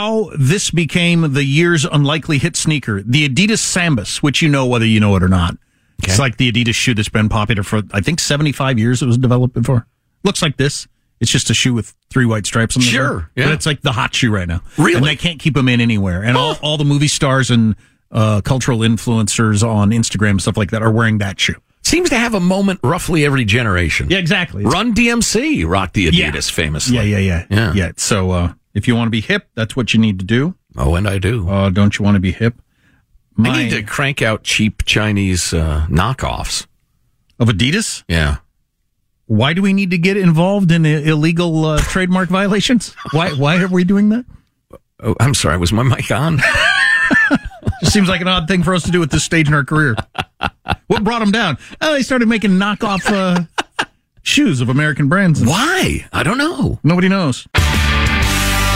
how this became the year's unlikely hit sneaker, the Adidas Sambas, which you know whether you know it or not. Okay. It's like the Adidas shoe that's been popular for I think 75 years. It was developed before. Looks like this. It's just a shoe with three white stripes on the Sure, yeah. But it's like the hot shoe right now. Really? And they can't keep them in anywhere. And all, all the movie stars and uh, cultural influencers on Instagram and stuff like that are wearing that shoe. Seems to have a moment roughly every generation. Yeah, exactly. It's- Run DMC rocked the Adidas Yeah. famously. yeah, yeah, yeah, Yeah. yeah. So uh, if you want to be hip, that's what you need to do. Oh, and I do. Uh, don't you want to be hip? I need to crank out cheap Chinese uh, knockoffs. of Adidas. Yeah. Why do we need to get involved in illegal uh, trademark violations? Why? Why are we doing that? Oh, I'm sorry. Was my mic on? Seems like an odd thing for us to do at this stage in our career. What brought them down? Oh, they started making knockoff uh, shoes of American brands. Why? I don't know. Nobody knows.